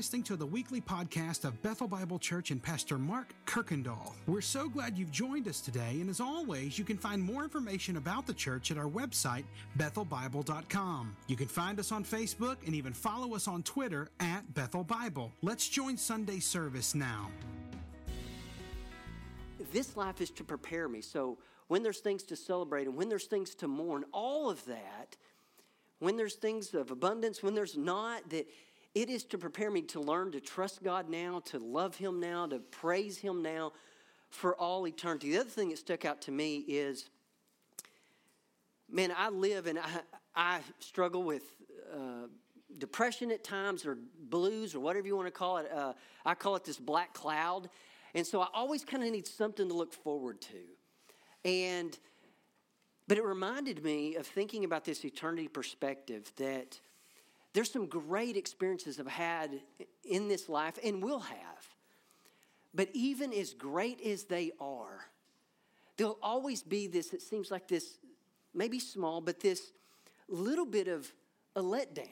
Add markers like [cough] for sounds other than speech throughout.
listening to the weekly podcast of Bethel Bible Church and Pastor Mark Kirkendall. We're so glad you've joined us today, and as always, you can find more information about the church at our website, bethelbible.com. You can find us on Facebook and even follow us on Twitter at Bethel Bible. Let's join Sunday service now. This life is to prepare me. So when there's things to celebrate and when there's things to mourn, all of that, when there's things of abundance, when there's not, that it is to prepare me to learn to trust God now, to love Him now, to praise Him now for all eternity. The other thing that stuck out to me is man, I live and I, I struggle with uh, depression at times or blues or whatever you want to call it. Uh, I call it this black cloud. And so I always kind of need something to look forward to. And, but it reminded me of thinking about this eternity perspective that there's some great experiences I've had in this life and will have. But even as great as they are, there'll always be this, it seems like this, maybe small, but this little bit of a letdown.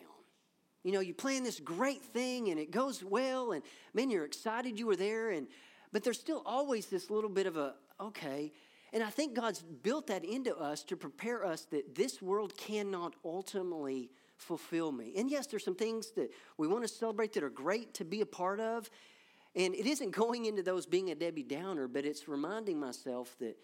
You know, you plan this great thing and it goes well, and man, you're excited you were there, and but there's still always this little bit of a, okay. And I think God's built that into us to prepare us that this world cannot ultimately fulfill me. And yes, there's some things that we want to celebrate that are great to be a part of. And it isn't going into those being a Debbie Downer, but it's reminding myself that,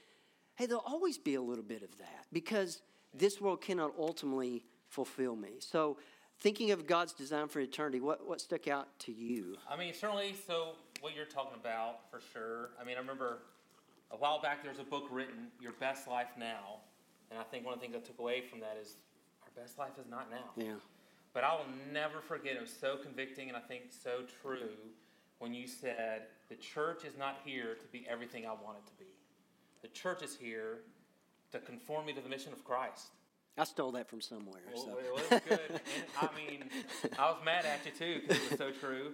hey, there'll always be a little bit of that because this world cannot ultimately fulfill me. So, thinking of God's design for eternity, what, what stuck out to you? I mean, certainly, so what you're talking about for sure. I mean, I remember a while back there was a book written, Your Best Life Now. And I think one of the things I took away from that is best life is not now. Yeah. But I will never forget, it was so convicting and I think so true when you said, The church is not here to be everything I want it to be. The church is here to conform me to the mission of Christ. I stole that from somewhere. Well, so. it was good. and, I mean, [laughs] I was mad at you too because it was so true.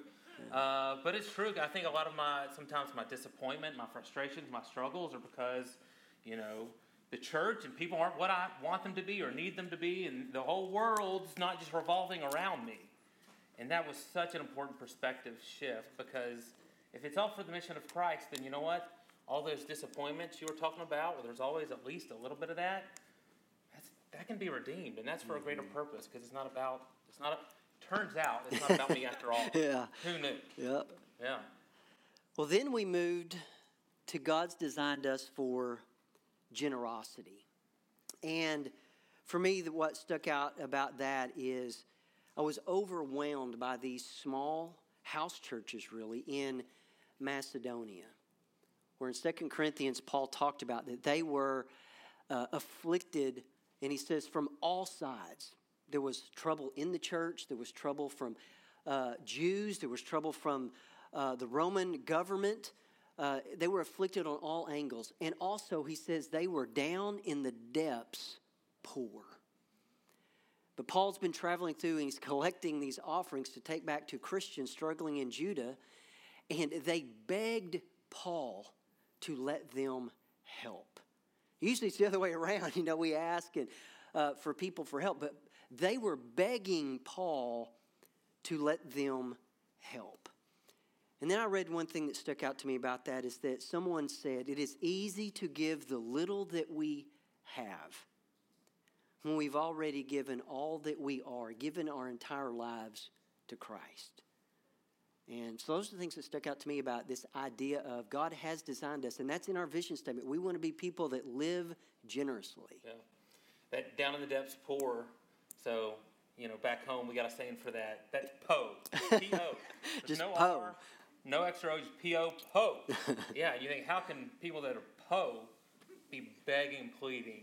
Uh, but it's true. I think a lot of my sometimes my disappointment, my frustrations, my struggles are because you know the church and people aren't what I want them to be or need them to be, and the whole world's not just revolving around me. And that was such an important perspective shift because if it's all for the mission of Christ, then you know what? All those disappointments you were talking about, where there's always at least a little bit of that, that's, that can be redeemed, and that's for a greater mm-hmm. purpose because it's not about it's not. A, turns out it's not about me after all. [laughs] Yeah. Who knew? Yep. Yeah. Well, then we moved to God's designed us for generosity. And for me, what stuck out about that is I was overwhelmed by these small house churches, really, in Macedonia. Where in 2 Corinthians, Paul talked about that they were uh, afflicted, and he says, from all sides. There was trouble in the church, there was trouble from uh, Jews, there was trouble from uh, the Roman government. Uh, they were afflicted on all angles. And also, he says they were down in the depths poor. But Paul's been traveling through and he's collecting these offerings to take back to Christians struggling in Judah. And they begged Paul to let them help. Usually it's the other way around. [laughs] You know, we ask and, uh, for people for help, but they were begging Paul to let them help. And then I read one thing that stuck out to me about that is that someone said, It is easy to give the little that we have when we've already given all that we are, given our entire lives to Christ. And so those are the things that stuck out to me about this idea of God has designed us, and that's in our vision statement. We want to be people that live generously. Yeah. That down in the depths poor. So, you know, back home we got a saying for that. That's Poe. P-O. [laughs] Just no po. No extra O, just P-O, po. [laughs] yeah, you think, how can people that are po be begging, pleading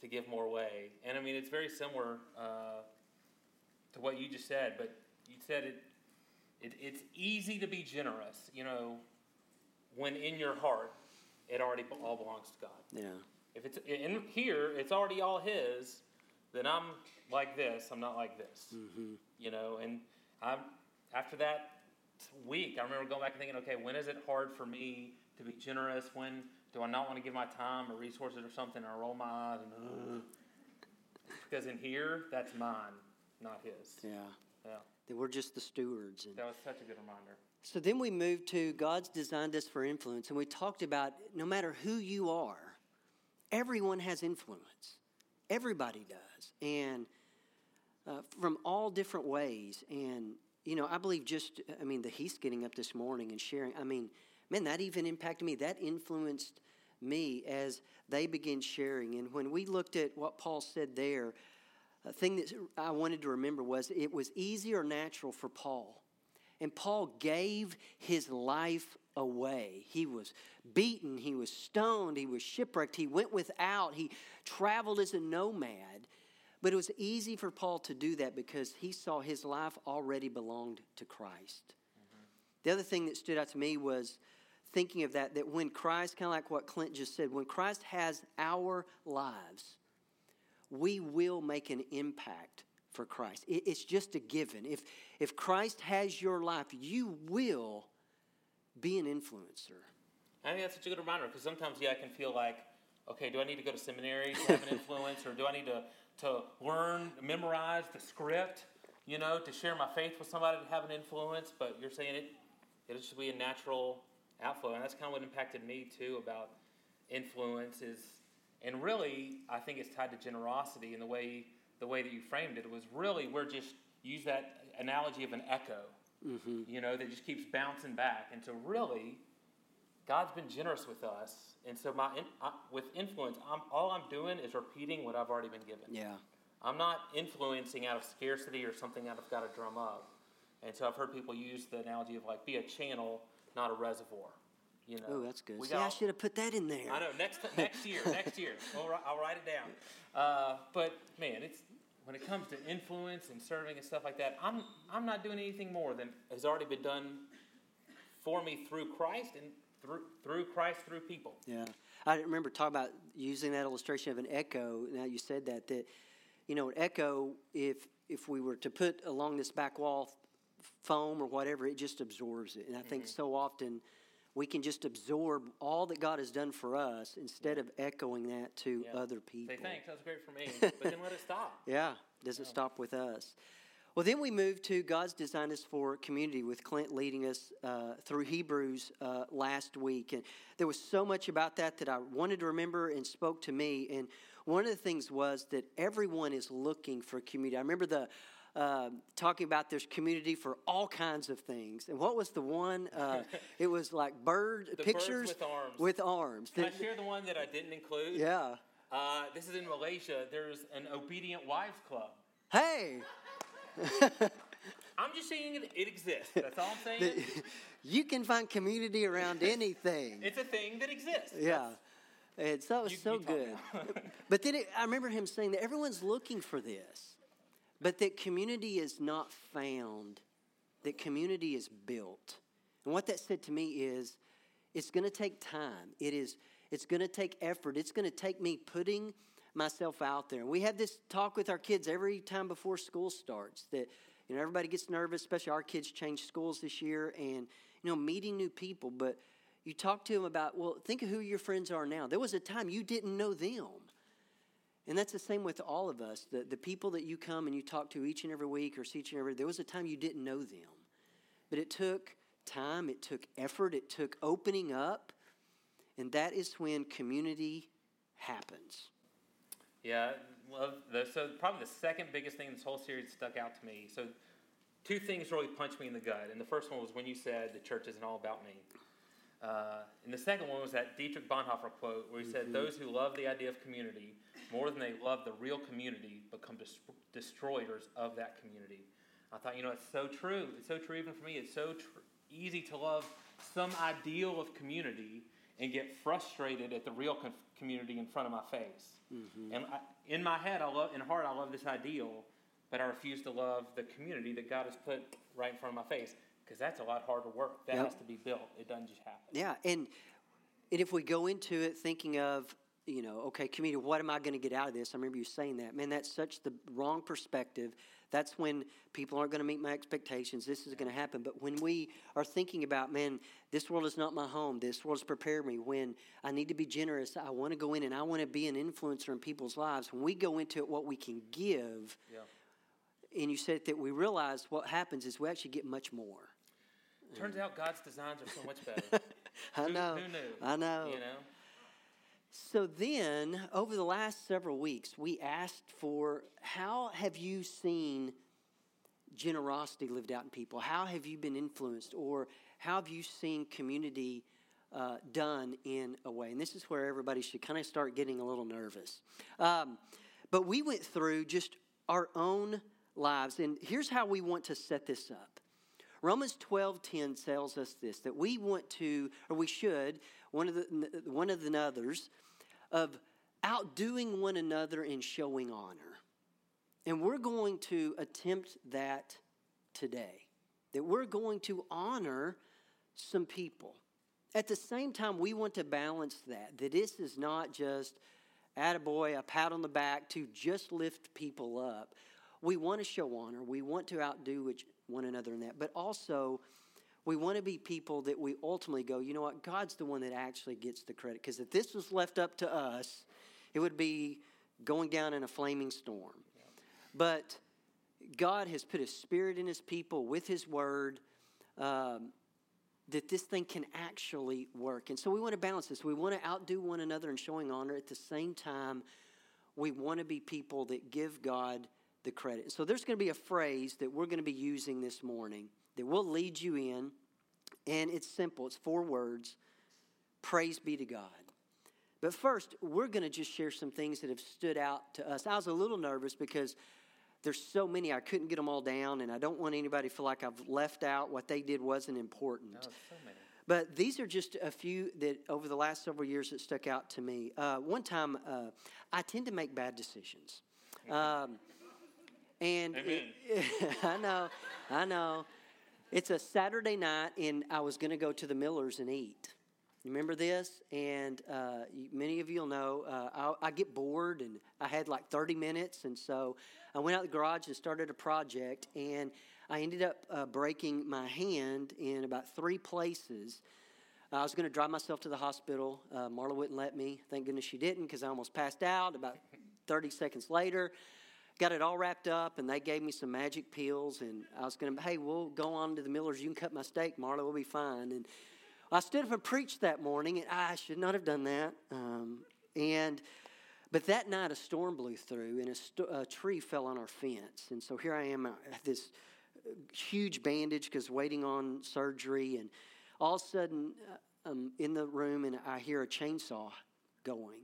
to give more away? And I mean, it's very similar uh, to what you just said, but you said it, it, it's easy to be generous, you know, when in your heart it already all belongs to God. Yeah. If it's in here, it's already all His. Then I'm like this. I'm not like this. Mm-hmm. You know, and I'm after that week, I remember going back and thinking, okay, when is it hard for me to be generous? When do I not want to give my time or resources or something? And I roll my eyes and, because in here, that's mine, not His. Yeah. Yeah. that we're just the stewards. And That was such a good reminder. so then we moved to God's designed us for influence, and we talked about no matter who you are, everyone has influence. Everybody does. And uh, from all different ways. And, you know, I believe just, I mean, the Heath getting up this morning and sharing, I mean, man, that even impacted me. That influenced me as they began sharing. And when we looked at what Paul said there, a thing that I wanted to remember was it was easy or natural for Paul. And Paul gave his life away. He was beaten, he was stoned, he was shipwrecked, he went without, he traveled as a nomad. But it was easy for Paul to do that because he saw his life already belonged to Christ. Mm-hmm. The other thing that stood out to me was thinking of that, that when Christ, kind of like what Clint just said, when Christ has our lives, we will make an impact for Christ. It- It's just a given. If, if Christ has your life, you will be an influencer. I think that's such a good reminder because sometimes, yeah, I can feel like, okay, do I need to go to seminary to have an [laughs] influence, or do I need to, to learn, memorize the script, you know, to share my faith with somebody to have an influence? But you're saying it, it should be a natural outflow, and that's kind of what impacted me too about influence is, and really, I think it's tied to generosity and the way the way that you framed it was really we're just use that analogy of an echo, mm-hmm. you know, that just keeps bouncing back, and to really God's been generous with us, and so my in, I, with influence, I'm, all I'm doing is repeating what I've already been given. Yeah. I'm not influencing out of scarcity or something that I've got to drum up. And so I've heard people use the analogy of like be a channel, not a reservoir. You know. Oh, that's good. We See, got I should have put that in there. I know. Next next year, [laughs] next year, I'll, I'll write it down. Uh, but man, it's when it comes to influence and serving and stuff like that. I'm I'm not doing anything more than has already been done for me through Christ and through through Christ through people. Yeah, I remember talking about using that illustration of an echo. Now you said that that you know an echo. If if we were to put along this back wall foam or whatever, it just absorbs it. And I think mm-hmm. so often we can just absorb all that God has done for us instead of echoing that to Yeah. other people. Say thanks, that was great for me, [laughs] but then let it stop. Yeah, doesn't stop with us. Well, then we move to God's design us for community with Clint leading us uh, through Hebrews uh, last week. And there was so much about that that I wanted to remember and spoke to me. And one of the things was that everyone is looking for community. I remember the uh, talking about there's community for all kinds of things. And what was the one? Uh, [laughs] it was like bird The birds pictures with arms. With arms. Can I share the one that I didn't include? yeah. Uh, this is in Malaysia. There's an obedient wives club. Hey. [laughs] I'm just saying it, it exists. That's all I'm saying. You can find community around [laughs] anything. it's a thing that exists. yeah. It's that was You- so you good. but then it, I remember him saying that everyone's looking for this, but that community is not found, that community is built. And what that said to me is it's going to take time. It is it's going to take effort. It's going to take me putting myself out there. We have this talk with our kids every time before school starts that you know everybody gets nervous, especially our kids changed schools this year and you know meeting new people, but you talk to them about, well, think of who your friends are now. There was a time you didn't know them. And that's the same with all of us. The, the people that you come and you talk to each and every week or see each and every there was a time you didn't know them. But it took time, it took effort, it took opening up. And that is when community happens. Yeah, love the, so probably the second biggest thing in this whole series stuck out to me. So, two things really punched me in the gut, and the first one was when you said the church isn't all about me, uh, and the second one was that Dietrich Bonhoeffer quote where he said, "Those who love the idea of community more than they love the real community become des- destroyers of that community." I thought, you know, it's so true. It's so true even for me. It's so tr- easy to love some ideal of community and get frustrated at the real com- community in front of my face. Mm-hmm. And I, in my head, I love, in heart, I love this ideal, but I refuse to love the community that God has put right in front of my face because that's a lot harder work. That Yep. has to be built. It doesn't just happen. Yeah, and and if we go into it thinking of, you know, okay, community, what am I going to get out of this? I remember you saying that. Man, that's such the wrong perspective. That's when people aren't going to meet my expectations. This is going to happen. But when we are thinking about, man, this world is not my home. This world has prepared me. When I need to be generous, I want to go in and I want to be an influencer in people's lives. When we go into it, what we can give, Yeah. and you said that we realize what happens is we actually get much more. Turns out God's designs are so much better. [laughs] I Who- know. Who knew? I know. You know. So then, over the last several weeks, we asked for how have you seen generosity lived out in people? How have you been influenced? Or how have you seen community uh, done in a way? And this is where everybody should kind of start getting a little nervous. Um, but we went through just our own lives, and here's how we want to set this up. Romans 12:10 tells us this that we want to or we should one of the one of the others of outdoing one another in showing honor. And we're going to attempt that today. That we're going to honor some people. At the same time, we want to balance that. That this is not just attaboy, a pat on the back to just lift people up. We want to show honor. We want to outdo one another in that. But also, we want to be people that we ultimately go, you know what, God's the one that actually gets the credit. Because if this was left up to us, it would be going down in a flaming storm. But God has put His Spirit in His people with His Word um, that this thing can actually work. And so we want to balance this. We want to outdo one another in showing honor. At the same time, we want to be people that give God the credit. So there's going to be a phrase that we're going to be using this morning that will lead you in. And it's simple it's four words Praise be to God. But first, we're going to just share some things that have stood out to us. I was a little nervous because there's so many, I couldn't get them all down, and I don't want anybody to feel like I've left out what they did wasn't important. No, so many. But these are just a few that over the last several years that stuck out to me. Uh, one time, uh, I tend to make bad decisions. Um, and Amen. [laughs] I know, I know. It's a Saturday night, and I was going to go to the Millers and eat. You remember this? And uh, many of you will know uh, I, I get bored, and I had like 30 minutes, and so I went out the garage and started a project, and I ended up uh, breaking my hand in about three places. I was going to drive myself to the hospital. Uh, Marla wouldn't let me. Thank goodness she didn't, because I almost passed out. About 30 seconds later, got it all wrapped up, and they gave me some magic pills. And I was going to, hey, we'll go on to the Millers. You can cut my steak, Marla. We'll be fine. And I stood up and preached that morning, and I should not have done that. Um, and but that night, a storm blew through, and a, st- a tree fell on our fence. And so here I am, I this huge bandage because waiting on surgery, and all of a sudden, uh, I'm in the room, and I hear a chainsaw going.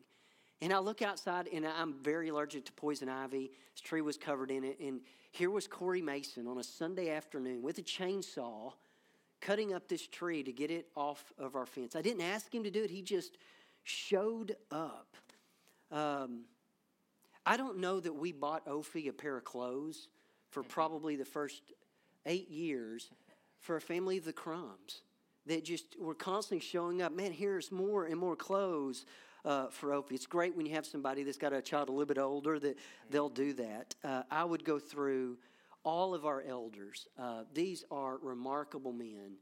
And I look outside, and I'm very allergic to poison ivy. This tree was covered in it, and here was Corey Mason on a Sunday afternoon with a chainsaw cutting up this tree to get it off of our fence. I didn't ask him to do it, he just showed up. Um, I don't know that we bought Ophi a pair of clothes for probably the first eight years for a family of the Crums that just were constantly showing up. Man, here's more and more clothes uh, for Ophi. It's great when you have somebody that's got a child a little bit older that they'll do that. Uh, I would go through all of our elders. Uh, these are remarkable men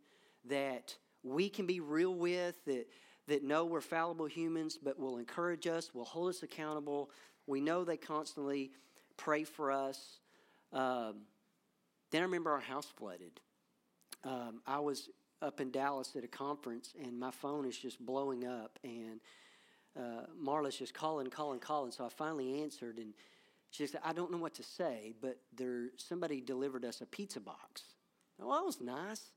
that we can be real with, that, that know we're fallible humans, but will encourage us, will hold us accountable. We know they constantly pray for us. Um, then I remember our house flooded. Um, I was up in Dallas at a conference, and my phone is just blowing up, and uh, Marla's just calling, calling, calling. So I finally answered, and she said, I don't know what to say, but there somebody delivered us a pizza box. Oh, that was nice.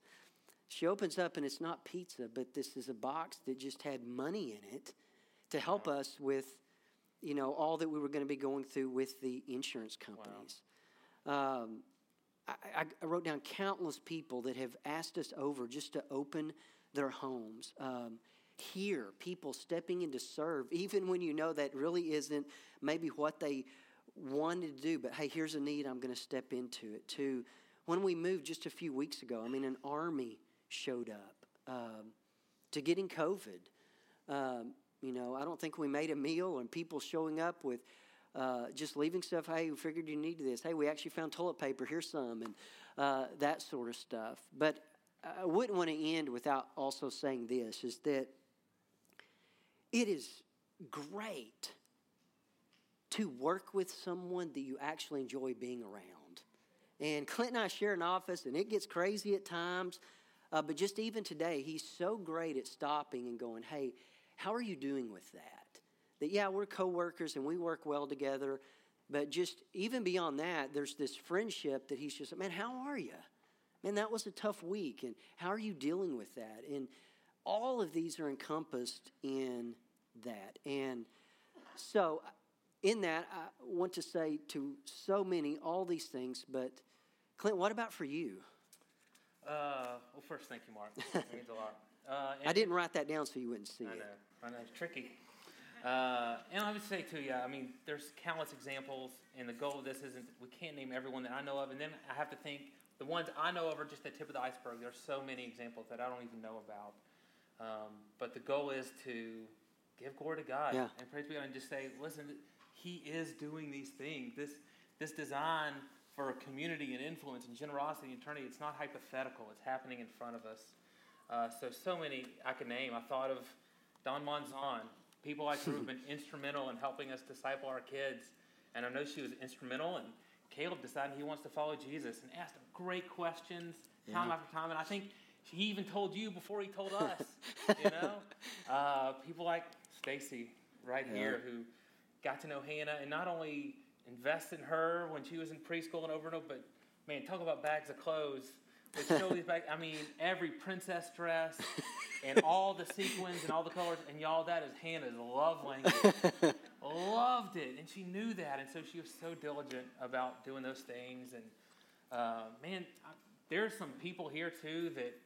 She opens up and it's not pizza, but this is a box that just had money in it to help us with, you know, all that we were going to be going through with the insurance companies. Um, I, I, I wrote down countless people that have asked us over just to open their homes. Um, here, people stepping in to serve, even when you know that really isn't maybe what they wanted to do, but hey, here's a need, I'm going to step into it. To when we moved just a few weeks ago, I mean, an army showed up um, to getting COVID. Um, you know, I don't think we made a meal and people showing up with uh, just leaving stuff. Hey, we figured you needed this. Hey, we actually found toilet paper. Here's some, and uh, that sort of stuff. But I wouldn't want to end without also saying this: is that it is great to work with someone that you actually enjoy being around. And Clint and I share an office, and it gets crazy at times. Uh, but just even today, he's so great at stopping and going, hey, how are you doing with that? That, yeah, we're coworkers and we work well together. But just even beyond that, there's this friendship that he's just, man, how are you? Man, that was a tough week. And how are you dealing with that? And all of these are encompassed in that. And so, in that, I want to say to so many all these things. But, Clint, what about for you? Uh, well, first, thank you, Mark. [laughs] It means a lot. Uh, I didn't write that down so you wouldn't see I it. know. I know. It's tricky. Uh, and I would say too, yeah. I mean, there's countless examples, and the goal of this isn't we can't name everyone that I know of, and then I have to think the ones I know of are just the tip of the iceberg. There's so many examples that I don't even know about. Um, but the goal is to give glory to God Yeah. and praise be God, and just say, listen, He is doing these things. This this design for community and influence and generosity and eternity. It's not hypothetical. It's happening in front of us. Uh, so so many I could name. I thought of Don Monzon, people like her who've been [laughs] instrumental in helping us disciple our kids, and I know she was instrumental. And Caleb decided he wants to follow Jesus and asked him great questions time Yeah. after time. And I think he even told you before he told us. [laughs] you know, uh, people like Stacy right Yeah. here who got to know Hannah and not only invest in her when she was in preschool and over and over, but man, talk about bags of clothes. Show these bags. I mean, every princess dress [laughs] and all the sequins and all the colors, and y'all, that is Hannah's love language. [laughs] Loved it, and she knew that, and so she was so diligent about doing those things. And uh, man, I, there's some people here too that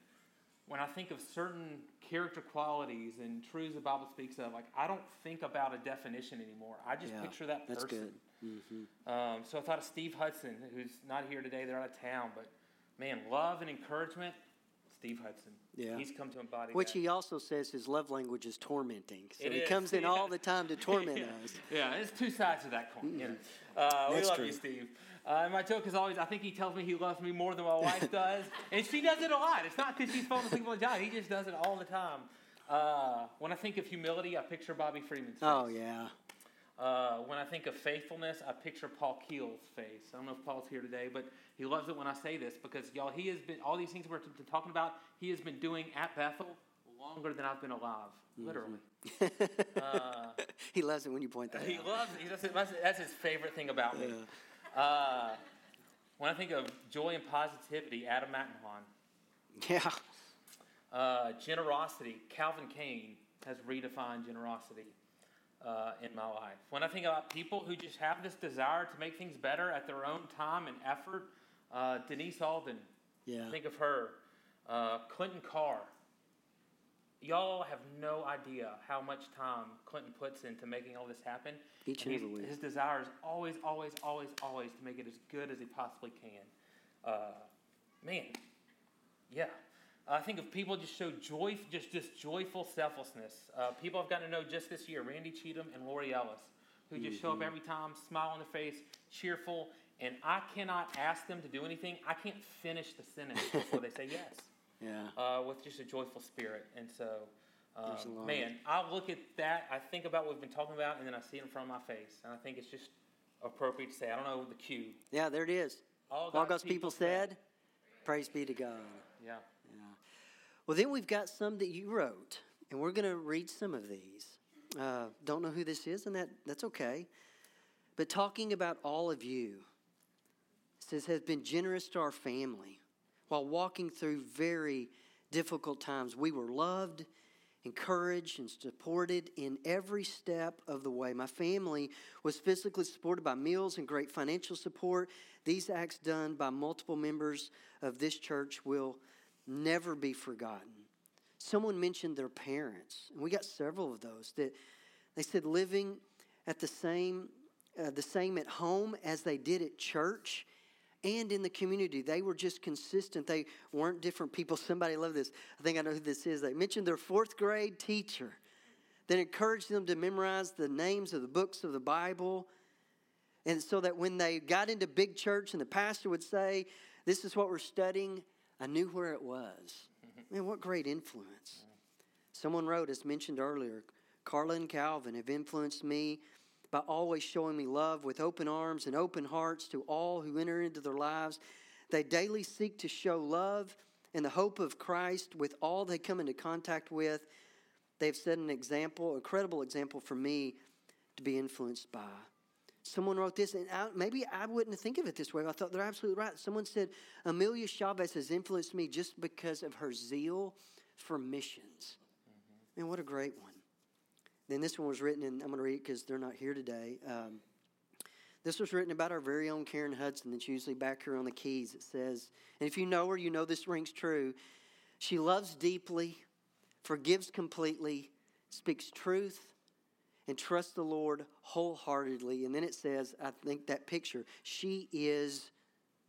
when I think of certain character qualities and truths the Bible speaks of, like I don't think about a definition anymore. I just Yeah, picture that That's person. good. hmm Um, so I thought of Steve Hudson, who's not here today; they're out of town. But man, love and encouragement, Steve Hudson. Yeah. he's come to embody Which that. he also says his love language is tormenting. So It he is, comes in [laughs] yeah. all the time to torment [laughs] yeah. us. Yeah, there's two sides of that coin. You know. uh, we love true. you, Steve. Uh, and my joke is always, I think he tells me he loves me more than my wife [laughs] does, and she does it a lot. It's not because she's falling asleep on the job; he just does it all the time. Uh, when I think of humility, I picture Bobby Freeman's face. Oh, yeah. Uh, when I think of faithfulness, I picture Paul Keel's face. I don't know if Paul's here today, but he loves it when I say this because y'all, he has been all these things we're t- t- talking about. He has been doing at Bethel longer than I've been alive, literally. [laughs] Uh, he loves it when you point that he out. loves it. He does it. That's, that's his favorite thing about me. Uh, when I think of joy and positivity, Adam Mattenhon. Yeah. Uh, generosity, Calvin Kane has redefined generosity uh, in my life. When I think about people who just have this desire to make things better at their own time and effort, uh, Denise Alden, Yeah. think of her. Uh, Clinton Carr. Y'all have no idea how much time Clinton puts into making all this happen. Each And every. His desire is always, always, always, always to make it as good as he possibly can. Uh, man, yeah. I think if people just show joy, just just joyful selflessness. Uh, people I've gotten to know just this year: Randy Cheatham and Lori Ellis, who just show up every time, smile on their face, cheerful, and I cannot ask them to do anything. I can't finish the sentence before they say [laughs] yes, Yeah. uh, with just a joyful spirit. And so, um, man, I look at that, I think about what we've been talking about, and then I see it in front of my face, and I think it's just appropriate to say. I don't know the cue. Yeah, there it is. All All God's people said, Praise be to God. Yeah. Yeah. Well, then we've got some that you wrote, and we're going to read some of these. Uh, don't know who this is, and that, that's okay. But talking about all of you, it says, has been generous to our family while walking through very difficult times. We were loved, encouraged, and supported in every step of the way. My family was physically supported by meals and great financial support. These acts done by multiple members of this church will never be forgotten. Someone mentioned their parents, and we got several of those that they said living at the same uh, the same at home as they did at church and in the community. They were just consistent. They weren't different people. [laughs] Somebody loved this. I think I know who this is. They mentioned their fourth grade teacher that encouraged them to memorize the names of the books of the Bible. And so that when they got into big church and the pastor would say, This is what we're studying, I knew where it was. Mm-hmm. Man, what great influence. Mm-hmm. Someone wrote, as mentioned earlier, Carla and Calvin have influenced me by always showing me love with open arms and open hearts to all who enter into their lives. They daily seek to show love and the hope of Christ with all they come into contact with. They've set an example, a credible example for me to be influenced by. Someone wrote this, and I, maybe I wouldn't think of it this way. I thought they're absolutely right. Someone said, Amelia Chavez has influenced me just because of her zeal for missions. Mm-hmm. Man, what a great one. Then this one was written, and I'm going to read it because they're not here today. Um, this was written about our very own Karen Hudson that's usually back here on the keys. It says, and if you know her, you know this rings true. She loves deeply, forgives completely, speaks truth, and trusts the Lord wholeheartedly. And then it says, I think that picture, she is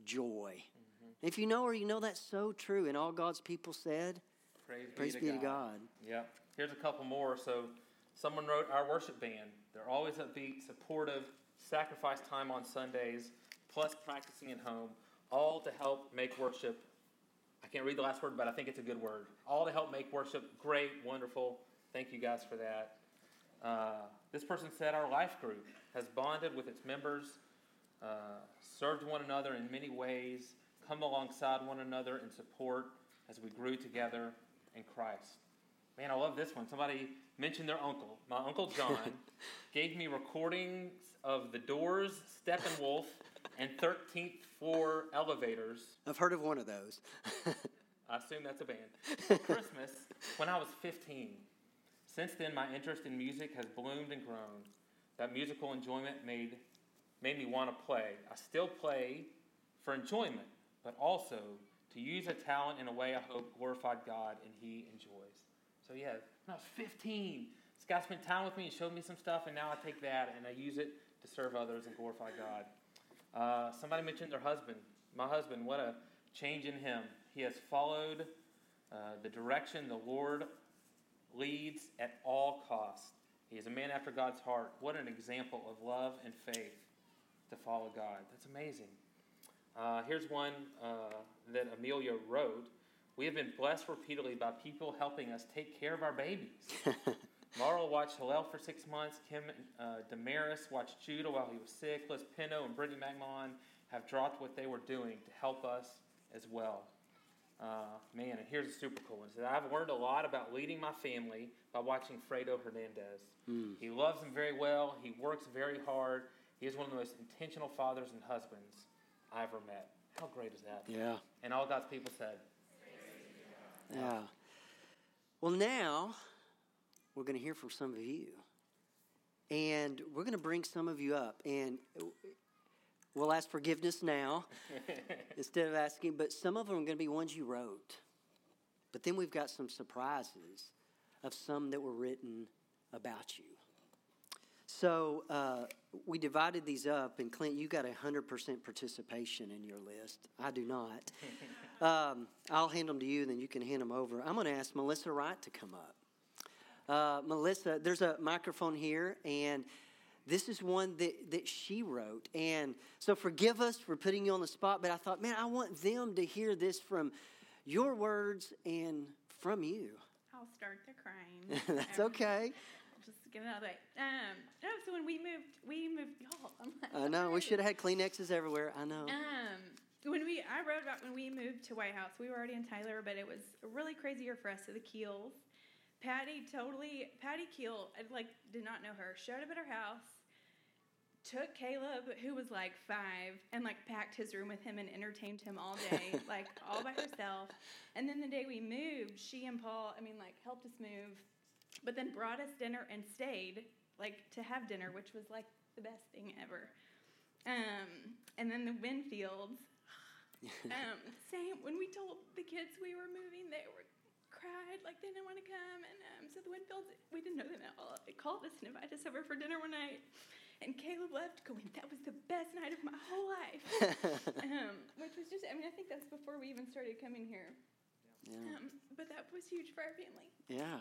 joy. Mm-hmm. If you know her, you know that's so true. And all God's people said, Praise, Praise be, to, be God. to God. Yeah. Here's a couple more. So someone wrote our worship band. They're always upbeat, supportive, sacrifice time on Sundays, plus practicing at home, all to help make worship. I can't read the last word, but I think it's a good word. All to help make worship great, wonderful. Thank you guys for that. Uh, this person said our life group has bonded with its members, uh, served one another in many ways, come alongside one another in support as we grew together in Christ. Man, I love this one. Somebody mentioned their uncle. My uncle John [laughs] gave me recordings of the Doors, Steppenwolf, and 13th floor elevators. I've heard of one of those. [laughs] I assume that's a band. [laughs] Christmas, when I was 15. Since then, my interest in music has bloomed and grown. That musical enjoyment made, made me want to play. I still play for enjoyment, but also to use a talent in a way I hope glorified God and He enjoys. So, yeah, when I was 15, this guy spent time with me and showed me some stuff, and now I take that and I use it to serve others and glorify God. Uh, somebody mentioned their husband. My husband, what a change in him. He has followed uh, the direction the Lord leads at all costs. He is a man after God's heart. What an example of love and faith to follow God. That's amazing. Uh, here's one uh, that Amelia wrote. We have been blessed repeatedly by people helping us take care of our babies. [laughs] Marla watched Hillel for six months. Kim uh, Damaris watched Judah while he was sick. Liz Pinto and Brittany Magmon have dropped what they were doing to help us as well. Uh, man, and here's a super cool one. Said, I've learned a lot about leading my family by watching Fredo Hernandez. Mm. He loves them very well. He works very hard. He is one of the most intentional fathers and husbands I've ever met. How great is that? Yeah. And all God's people said, Yeah. Well, now we're going to hear from some of you. And we're going to bring some of you up. And we'll ask forgiveness now [laughs] instead of asking. But some of them are going to be ones you wrote. But then we've got some surprises of some that were written about you. So uh, we divided these up, and Clint, you got a 100% participation in your list. I do not. [laughs] um, I'll hand them to you, and then you can hand them over. I'm going to ask Melissa Wright to come up. Uh, Melissa, there's a microphone here, and this is one that, that she wrote. And so forgive us for putting you on the spot, but I thought, man, I want them to hear this from your words and from you. I'll start the crying. [laughs] That's okay. [laughs] Just get it out of the way. Um, no, so when we moved, we moved, y'all. i know, we should have had Kleenexes everywhere. I know. Um, when we, I wrote about when we moved to White House. We were already in Tyler, but it was a really crazy year for us. So the Keels Patty totally, Patty Keel, I like did not know her. Showed up at her house, took Caleb, who was like five, and like packed his room with him and entertained him all day, [laughs] like all by herself. And then the day we moved, she and Paul, I mean, like helped us move, but then brought us dinner and stayed, like to have dinner, which was like the best thing ever. Um, and then the Winfields, [laughs] um, same. When we told the kids we were moving, they were cried, like they didn't want to come. And um, so the Winfields, we didn't know them at all. They called us and invited us over for dinner one night. And Caleb left going, that was the best night of my whole life. [laughs] um, which was just, I mean, I think that's before we even started coming here. Yeah. Um, but that was huge for our family. Yeah.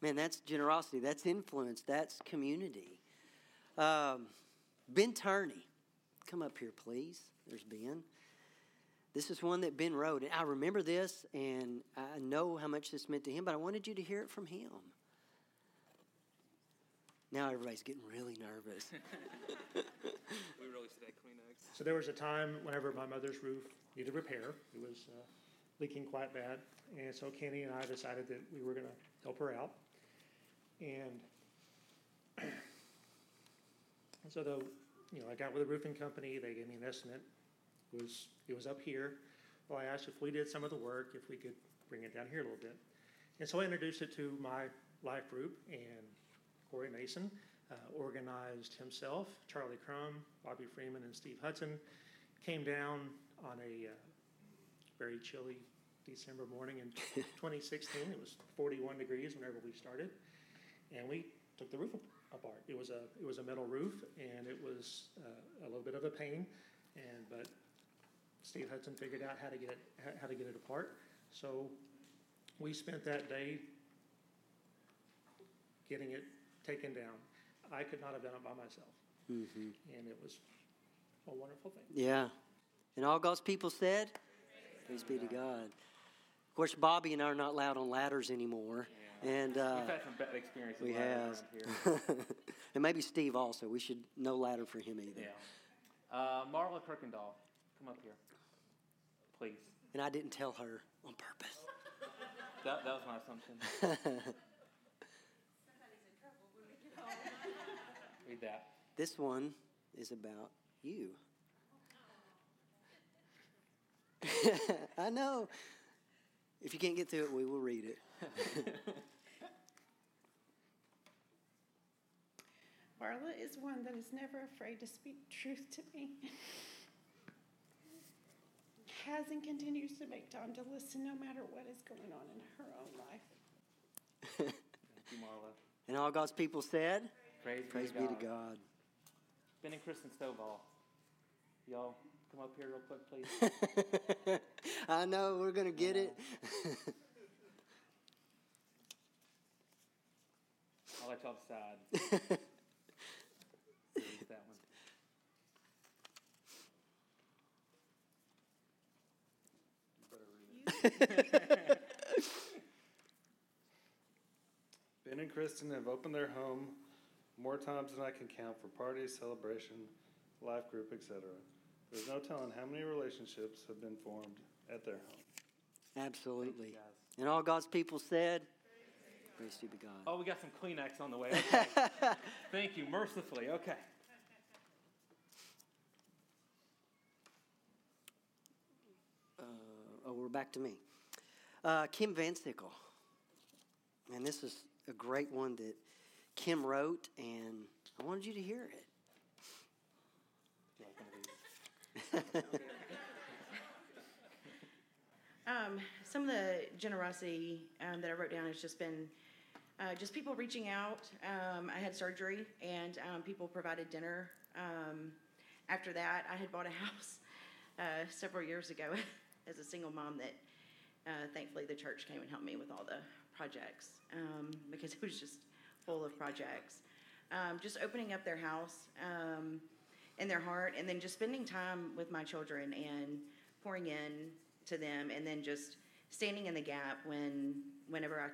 Man, that's generosity. That's influence. That's community. Um, ben Turney, come up here, please. There's Ben. This is one that Ben wrote. And I remember this, and I know how much this meant to him, but I wanted you to hear it from him. Now everybody's getting really nervous. [laughs] we really should have Kleenex. So there was a time whenever my mother's roof needed repair. It was uh, leaking quite bad. And so Kenny and I decided that we were going to help her out. And [clears throat] so the, you know, I got with a roofing company. They gave me an estimate. It was it was up here. Well, I asked if we did some of the work, if we could bring it down here a little bit. And so I introduced it to my life group, and Corey Mason uh, organized himself, Charlie Crum, Bobby Freeman, and Steve Hudson came down on a uh, very chilly December morning in [laughs] 2016. It was 41 degrees whenever we started, and we took the roof apart. It was a it was a metal roof, and it was uh, a little bit of a pain, and but Steve Hudson figured out how to get it how to get it apart. So we spent that day getting it taken down. I could not have done it by myself, hmm and it was a wonderful thing. Yeah. And all God's people said, Praise be to God. Of course, Bobby and I are not allowed on ladders anymore. And uh, We've had some bad experiences. we have. here. [laughs] and maybe Steve also. We should no ladder for him either. yeah. Uh, Marla Kirkendall, come up here, please. And I didn't tell her on purpose. [laughs] That, that was my assumption. [laughs] Read that. This one is about you. [laughs] I know. If you can't get through it, we will read it. Marla is one that is never afraid to speak truth to me. Has and continues to make time to listen no matter what is going on in her own life. Thank you, Marla. And all God's people said, Praise, Praise be to God. Ben and Kristen Stovall, y'all come up here real quick, please. [laughs] I know we're going to get it. I'll let y'all decide. [laughs] Read that one. [laughs] Ben and Kristen have opened their home more times than I can count for parties, celebration, life group, etc. There's no telling how many relationships have been formed at their home. Absolutely. Thank you. And all God's people said, Praise be to God. Oh, we got some Kleenex on the way. Okay. [laughs] Thank you, mercifully. Okay. Uh, oh, we're back to me. Uh, Kim Van Sickle. And this is a great one that Kim wrote, and I wanted you to hear it. [laughs] Um, some of the generosity um, that I wrote down has just been uh, just people reaching out. Um, I had surgery, and um, people provided dinner. Um, after that, I had bought a [laughs] house uh, several years ago [laughs] as a single mom. That uh, thankfully the church came and helped me with all the projects um, because [laughs] it was just full of projects. Um, just opening up their house um, and their heart, and then just spending time with my children and pouring in to them, and then just standing in the gap when whenever I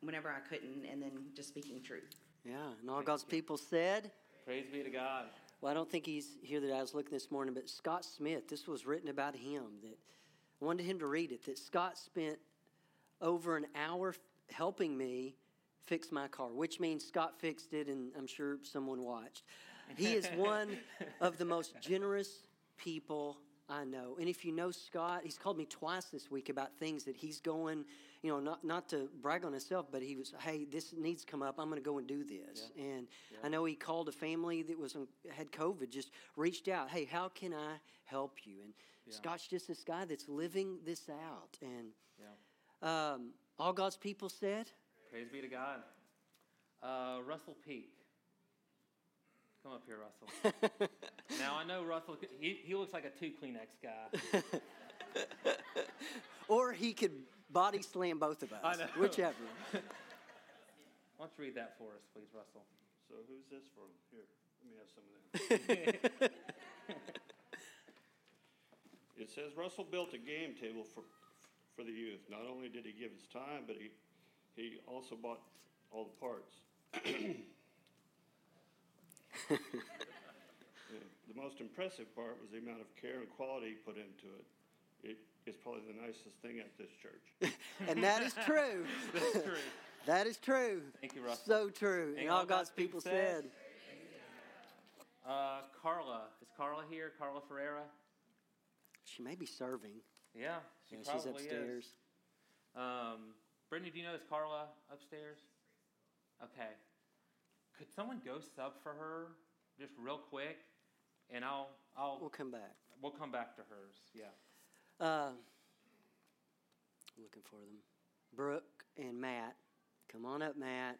whenever I couldn't, and then just speaking truth. Yeah, and all God's people said, Praise be to God. Well, I don't think he's here that I was looking this morning, but Scott Smith, this was written about him that I wanted him to read it. That Scott spent over an hour helping me fix my car, which means Scott fixed it, and I'm sure someone watched. He is one of the most [laughs] generous people I know. And if you know Scott, he's called me twice this week about things that he's going, you know, not, not to brag on himself, but he was, hey, this needs to come up. I'm going to go and do this. And I know he called a family that was um, had COVID, just reached out, hey, how can I help you? And Scott's just this guy that's living this out. And Yeah. um, all God's people said, Praise be to God. Uh, Russell Peak. Come up here, Russell. [laughs] now I know Russell. He, he looks like a two Kleenex guy. [laughs] or he could body slam both of us, I know. whichever. [laughs] Why don't you read that for us, please, Russell? So who's this from? Here, let me have some of that. It says Russell built a game table for, for the youth. Not only did he give his time, but he, he also bought all the parts. [laughs] The most impressive part was the amount of care and quality he put into it. It is probably the nicest thing at this church. [laughs] and that is true. That's true. [laughs] That is true. Thank you, Russell. So true. And, all God's people said. Uh, Carla. Is Carla here? Carla Ferreira? She may be serving. Yeah, she Yeah, she's upstairs. is. Um, Brittany, do you know is Carla upstairs? Okay. Could someone go sub for her just real quick? And I'll, I'll, We'll come back. we'll come back to hers. Yeah. Uh, looking for them. Brooke and Matt. Come on up, Matt.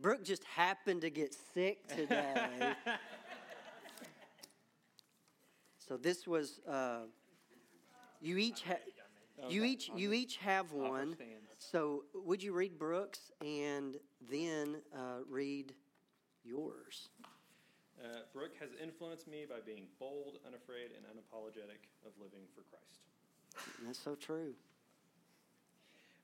Brooke just happened to get sick today. [laughs] so this was uh, you each ha- you each you each have one. So would you read Brooke's and then uh, read yours? Uh, Brooke has influenced me by being bold, unafraid, and unapologetic of living for Christ. That's so true.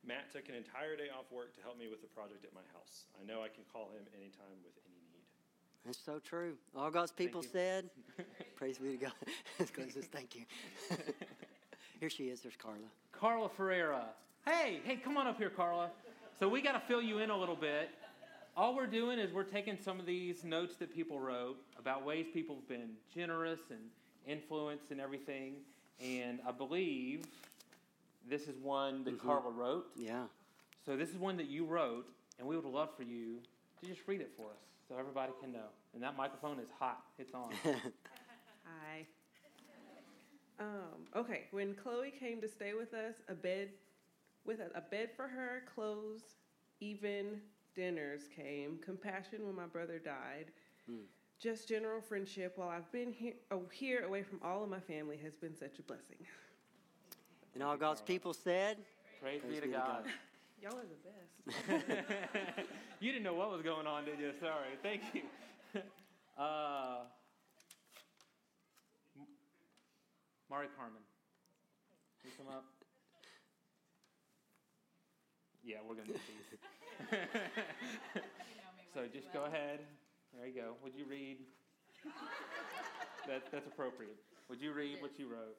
Matt took an entire day off work to help me with a project at my house. I know I can call him anytime with any need. That's so true. All God's people said, [laughs] Praise be to God. [laughs] Glenn says, Thank you. [laughs] Here she is. There's Carla. Carla Ferreira. Hey, hey, come on up here, Carla. So we got to fill you in a little bit. All we're doing is we're taking some of these notes that people wrote about ways people have been generous and influenced and everything. And I believe this is one that mm-hmm. Carla wrote. Yeah. So this is one that you wrote, and we would love for you to just read it for us so everybody can know. And that microphone is hot. It's on. [laughs] Hi. Um, okay, when Chloe came to stay with us, a bed with us, a bed for her, clothes, even dinners came. Compassion when my brother died. Just general friendship while I've been here, oh, here away from all of my family has been such a blessing. And all God's people said, Praise, Praise be to God. [laughs] Y'all are the best. [laughs] [laughs] you didn't know what was going on, did you? Sorry. Thank you. Uh, Mari Carmen. Can you come up? Yeah, we're going to do these. [laughs] so just go ahead. There you go. Would you read? That, that's appropriate. Would you read what you wrote?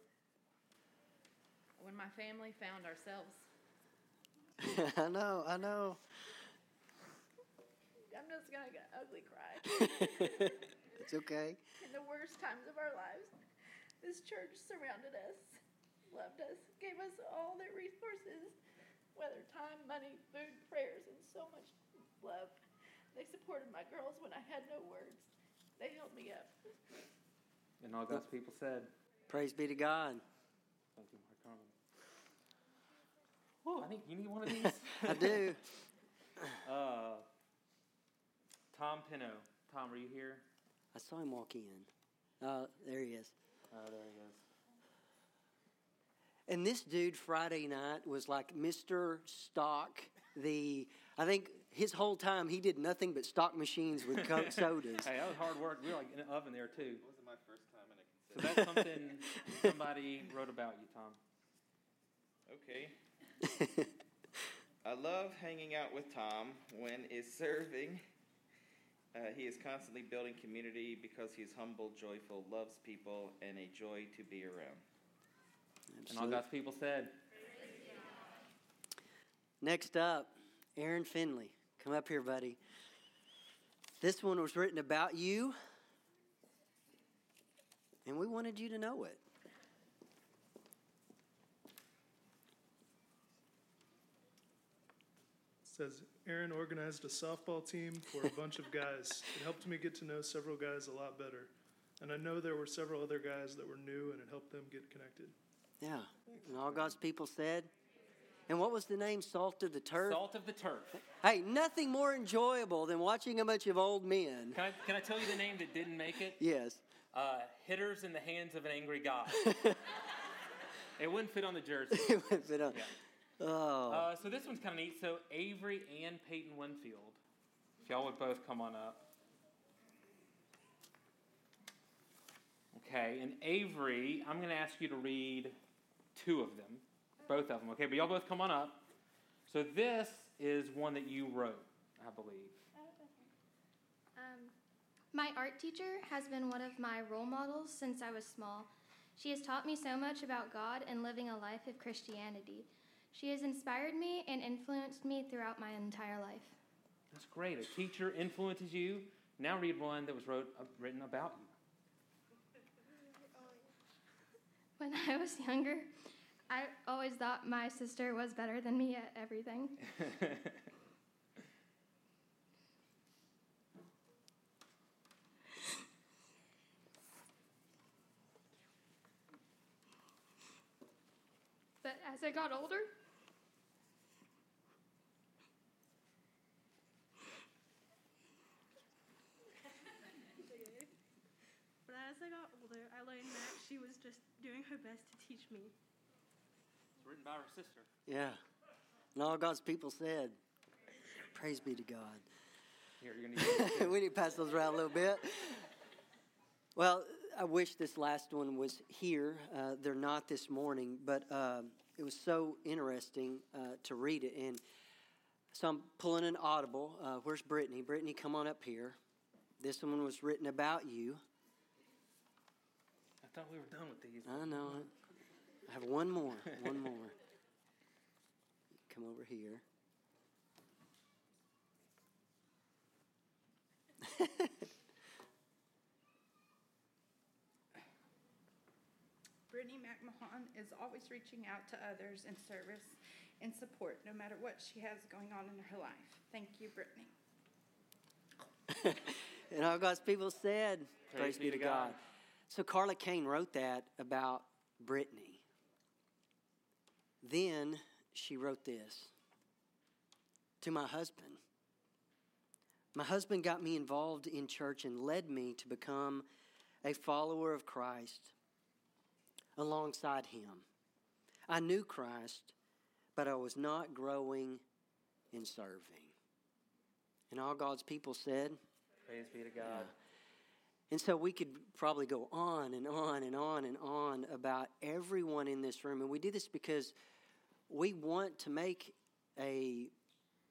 When my family found ourselves, [laughs] I know, I know. I'm just gonna get ugly cry. [laughs] it's okay. In the worst times of our lives, this church surrounded us, loved us, gave us all their resources, whether time, money, food, prayers, and so much love. They supported my girls when I had no words. They held me up. And all God's people said. Praise be to God. Thank you, Mari Carmen. Whoa, I think you need one of these. [laughs] I do. [laughs] Uh, Tom Pino. Tom, are you here? I saw him walk in. Uh, there he is. Oh, there he is. And this dude Friday night was like Mr. Stock. The I think his whole time he did nothing but stock machines with Coke [laughs] sodas. Hey, that was hard work. We were like in an oven there too. It wasn't my first time in a So that's something [laughs] somebody wrote about you, Tom. Okay. [laughs] I love hanging out with Tom when is serving. Uh, he is constantly building community because he's humble, joyful, loves people, and a joy to be around. And all God's people said. Next up, Aaron Finley. Come up here, buddy. This one was written about you, and we wanted you to know it. says Aaron organized a softball team for a bunch of guys. It helped me get to know several guys a lot better. And I know there were several other guys that were new and it helped them get connected. Yeah. And all God's people said. And what was the name? Salt of the Turf? Salt of the Turf. Hey, nothing more enjoyable than watching a bunch of old men. Can I, can I tell you the name that didn't make it? Yes. Uh, hitters in the hands of an angry God. [laughs] it wouldn't fit on the jersey. it wouldn't fit on. Yeah. Oh. Uh, so this one's kind of neat. So Avery and Peyton Winfield, if y'all would both come on up. Okay, and Avery, I'm going to ask you to read two of them, both of them. Okay, but y'all both come on up. So this is one that you wrote, I believe. Um, My art teacher has been one of my role models since I was small. She has taught me so much about God and living a life of Christianity. She has inspired me and influenced me throughout my entire life. That's great. A teacher influences you. Now read one that was wrote, uh, written about you. [laughs] When I was younger, I always thought my sister was better than me at everything. [laughs] but as I got older, But as I got older, I learned that she was just doing her best to teach me. It's written by her sister. Yeah. And all God's people said, Praise be to God. Here, you're gonna [laughs] need we need to pass those around a little bit. Well, I wish this last one was here. Uh, they're not this morning, but uh, it was so interesting uh, to read it. And so I'm pulling an audible. Uh, where's Brittany? Brittany, come on up here. This one was written about you. I thought we were done with these. I know. I have one more. One more. [laughs] Come over here. [laughs] Brittany McMahon is always reaching out to others in service and support, no matter what she has going on in her life. Thank you, Brittany. [laughs] and all God's people said, Praise be to God. So Carla Kane wrote that about Brittany. Then she wrote this to my husband. My husband got me involved in church and led me to become a follower of Christ alongside him. I knew Christ, but I was not growing in serving. And all God's people said, Praise be to God. And so we could probably go on and on and on and on about everyone in this room. And we do this because we want to make a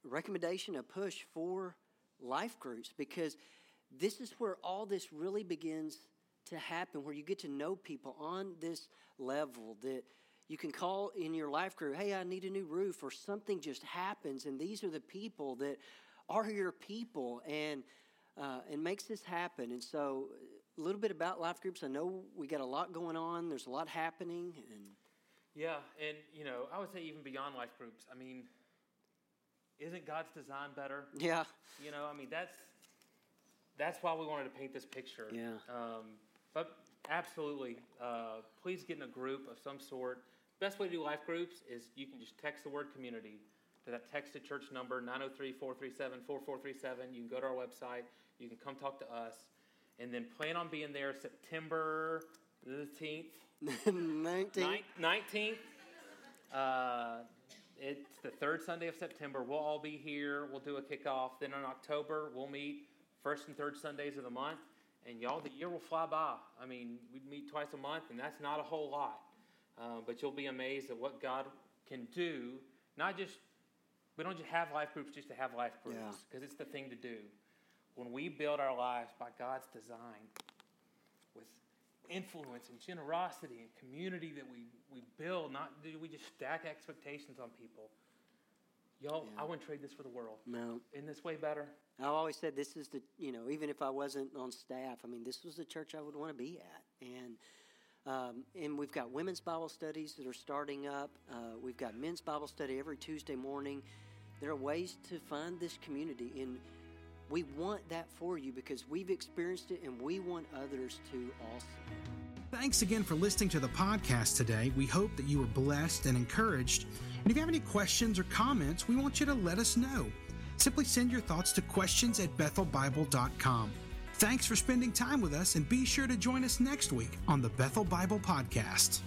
recommendation, a push for life groups, because this is where all this really begins to happen, where you get to know people on this level that you can call in your life group, hey, I need a new roof, or something just happens, and these are the people that are your people. And uh, and makes this happen. And so, a little bit about life groups. I know we got a lot going on. There's a lot happening, and Yeah, and you know, I would say even beyond life groups. I mean, isn't God's design better? Yeah. You know, I mean that's that's why we wanted to paint this picture. Yeah. Um, but absolutely, uh, please get in a group of some sort. Best way to do life groups is you can just text the word community to that text to church number 903-437-4437. You can go to our website. You can come talk to us, and then plan on being there September the 10th. 19th. 19th. Uh, it's the third Sunday of September. We'll all be here. We'll do a kickoff. Then in October, we'll meet first and third Sundays of the month. And y'all, the year will fly by. I mean, we meet twice a month, and that's not a whole lot. Um, but you'll be amazed at what God can do. Not just, we don't just have life groups just to have life groups, Yeah. because it's the thing to do. When we build our lives by God's design, with influence and generosity and community that we, we build, not do we just stack expectations on people. Y'all, I wouldn't trade this for the world. No. Isn't this way better? I've always said this is the, you know, even if I wasn't on staff, I mean, this was the church I would want to be at. And um, and we've got women's Bible studies that are starting up. Uh, we've got men's Bible study every Tuesday morning. There are ways to find this community, and we want that for you because we've experienced it, and we want others to also. Thanks again for listening to the podcast today. We hope that you were blessed and encouraged. And if you have any questions or comments, we want you to let us know. Simply send your thoughts to questions at bethelbible.com. Thanks for spending time with us, and be sure to join us next week on the Bethel Bible Podcast.